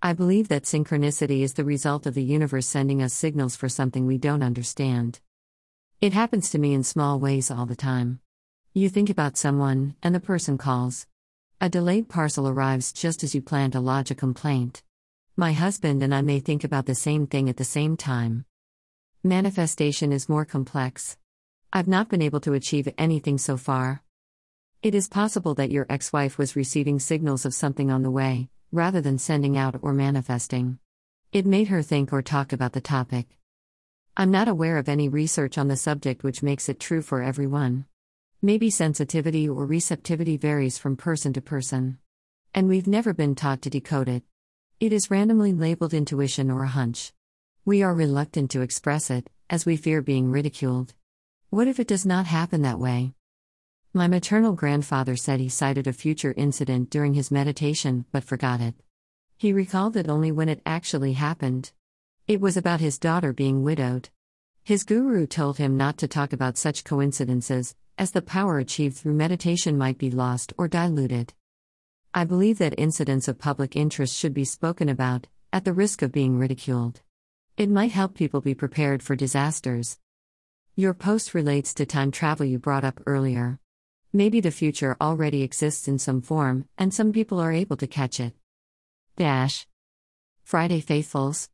I believe that synchronicity is the result of the universe sending us signals for something we don't understand. It happens to me in small ways all the time. You think about someone, and the person calls. A delayed parcel arrives just as you plan to lodge a complaint. My husband and I may think about the same thing at the same time. Manifestation is more complex. I've not been able to achieve anything so far. It is possible that your ex wife was receiving signals of something on the way, rather than sending out or manifesting. It made her think or talk about the topic. I'm not aware of any research on the subject which makes it true for everyone. Maybe sensitivity or receptivity varies from person to person. And we've never been taught to decode it. It is randomly labeled intuition or a hunch. We are reluctant to express it, as we fear being ridiculed. What if it does not happen that way? My maternal grandfather said he sighted a future incident during his meditation, but forgot it. He recalled it only when it actually happened. It was about his daughter being widowed. His guru told him not to talk about such coincidences, as the power achieved through meditation might be lost or diluted. I believe that incidents of public interest should be spoken about, at the risk of being ridiculed. It might help people be prepared for disasters. Your post relates to time travel you brought up earlier. Maybe the future already exists in some form, and some people are able to catch it. Dash. Friday Faithfuls.